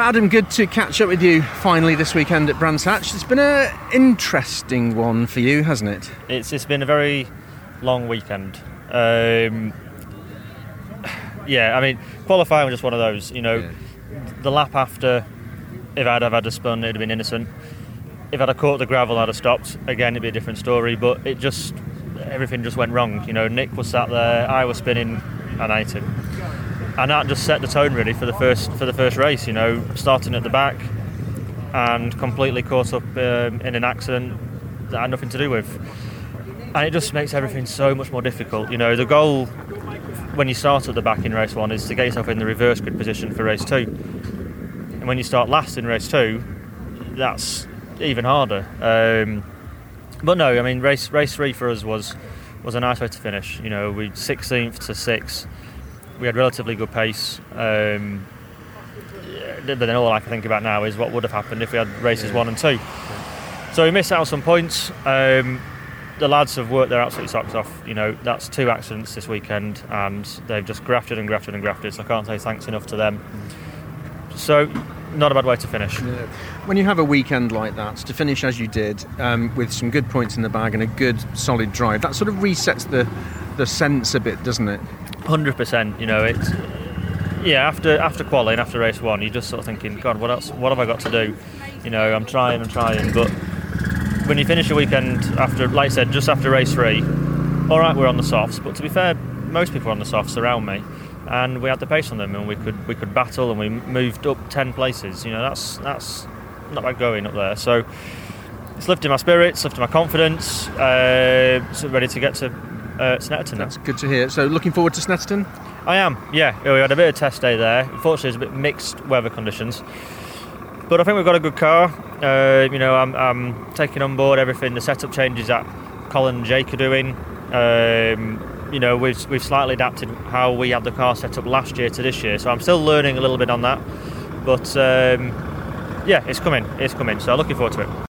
Adam, good to catch up with you finally this weekend at Brands Hatch. It's been an interesting one for you, hasn't it? It's it's been a very long weekend. Um, yeah, I mean, qualifying was just one of those. You know, Yeah. the lap after, if I'd have had a spun, it'd have been innocent. If I'd have caught the gravel, I'd have stopped. Again, it'd be a different story. But it just everything just went wrong. You know, Nick was sat there, I was spinning, and I hit him. And that just set the tone really for the first for the first race. You know, starting at the back and completely caught up um, in an accident that had nothing to do with. And it just makes everything so much more difficult. You know, the goal when you start at the back in race one is to get yourself in the reverse grid position for race two. And when you start last in race two, that's even harder. Um, but no, I mean, race race three for us was was a nice way to finish. You know, we 16th to sixth. We had relatively good pace. Um, yeah, but then all I can think about now is what would have happened if we had races one and two. So we missed out on some points. Um, the lads have worked their absolute socks off. You know, that's two accidents this weekend, and they've just grafted and grafted and grafted. So I can't say thanks enough to them. So, not a bad way to finish. When you have a weekend like that, to finish as you did, um, with some good points in the bag and a good solid drive, that sort of resets the the sense a bit, doesn't it? Hundred percent. You know, it's yeah. After after quality and after race one, you're just sort of thinking, God, what else? What have I got to do? You know, I'm trying, I'm trying, but when you finish a weekend after, like I said, just after race three, all right, we're on the softs. But to be fair, most people are on the softs around me, and we had the pace on them, and we could we could battle, and we moved up ten places. You know, that's that's not bad going up there. So it's lifting my spirits, lifting my confidence, uh, so ready to get to uh, Snetterton. That's good to hear. So, looking forward to Snetterton. I am, yeah. We had a bit of test day there. Unfortunately, it's a bit mixed weather conditions. But I think we've got a good car. Uh, you know, I'm, I'm taking on board everything, the setup changes that Colin and Jake are doing. Um, you know, we've, we've slightly adapted how we had the car set up last year to this year. So I'm still learning a little bit on that. But um, yeah, it's coming. It's coming. So looking forward to it.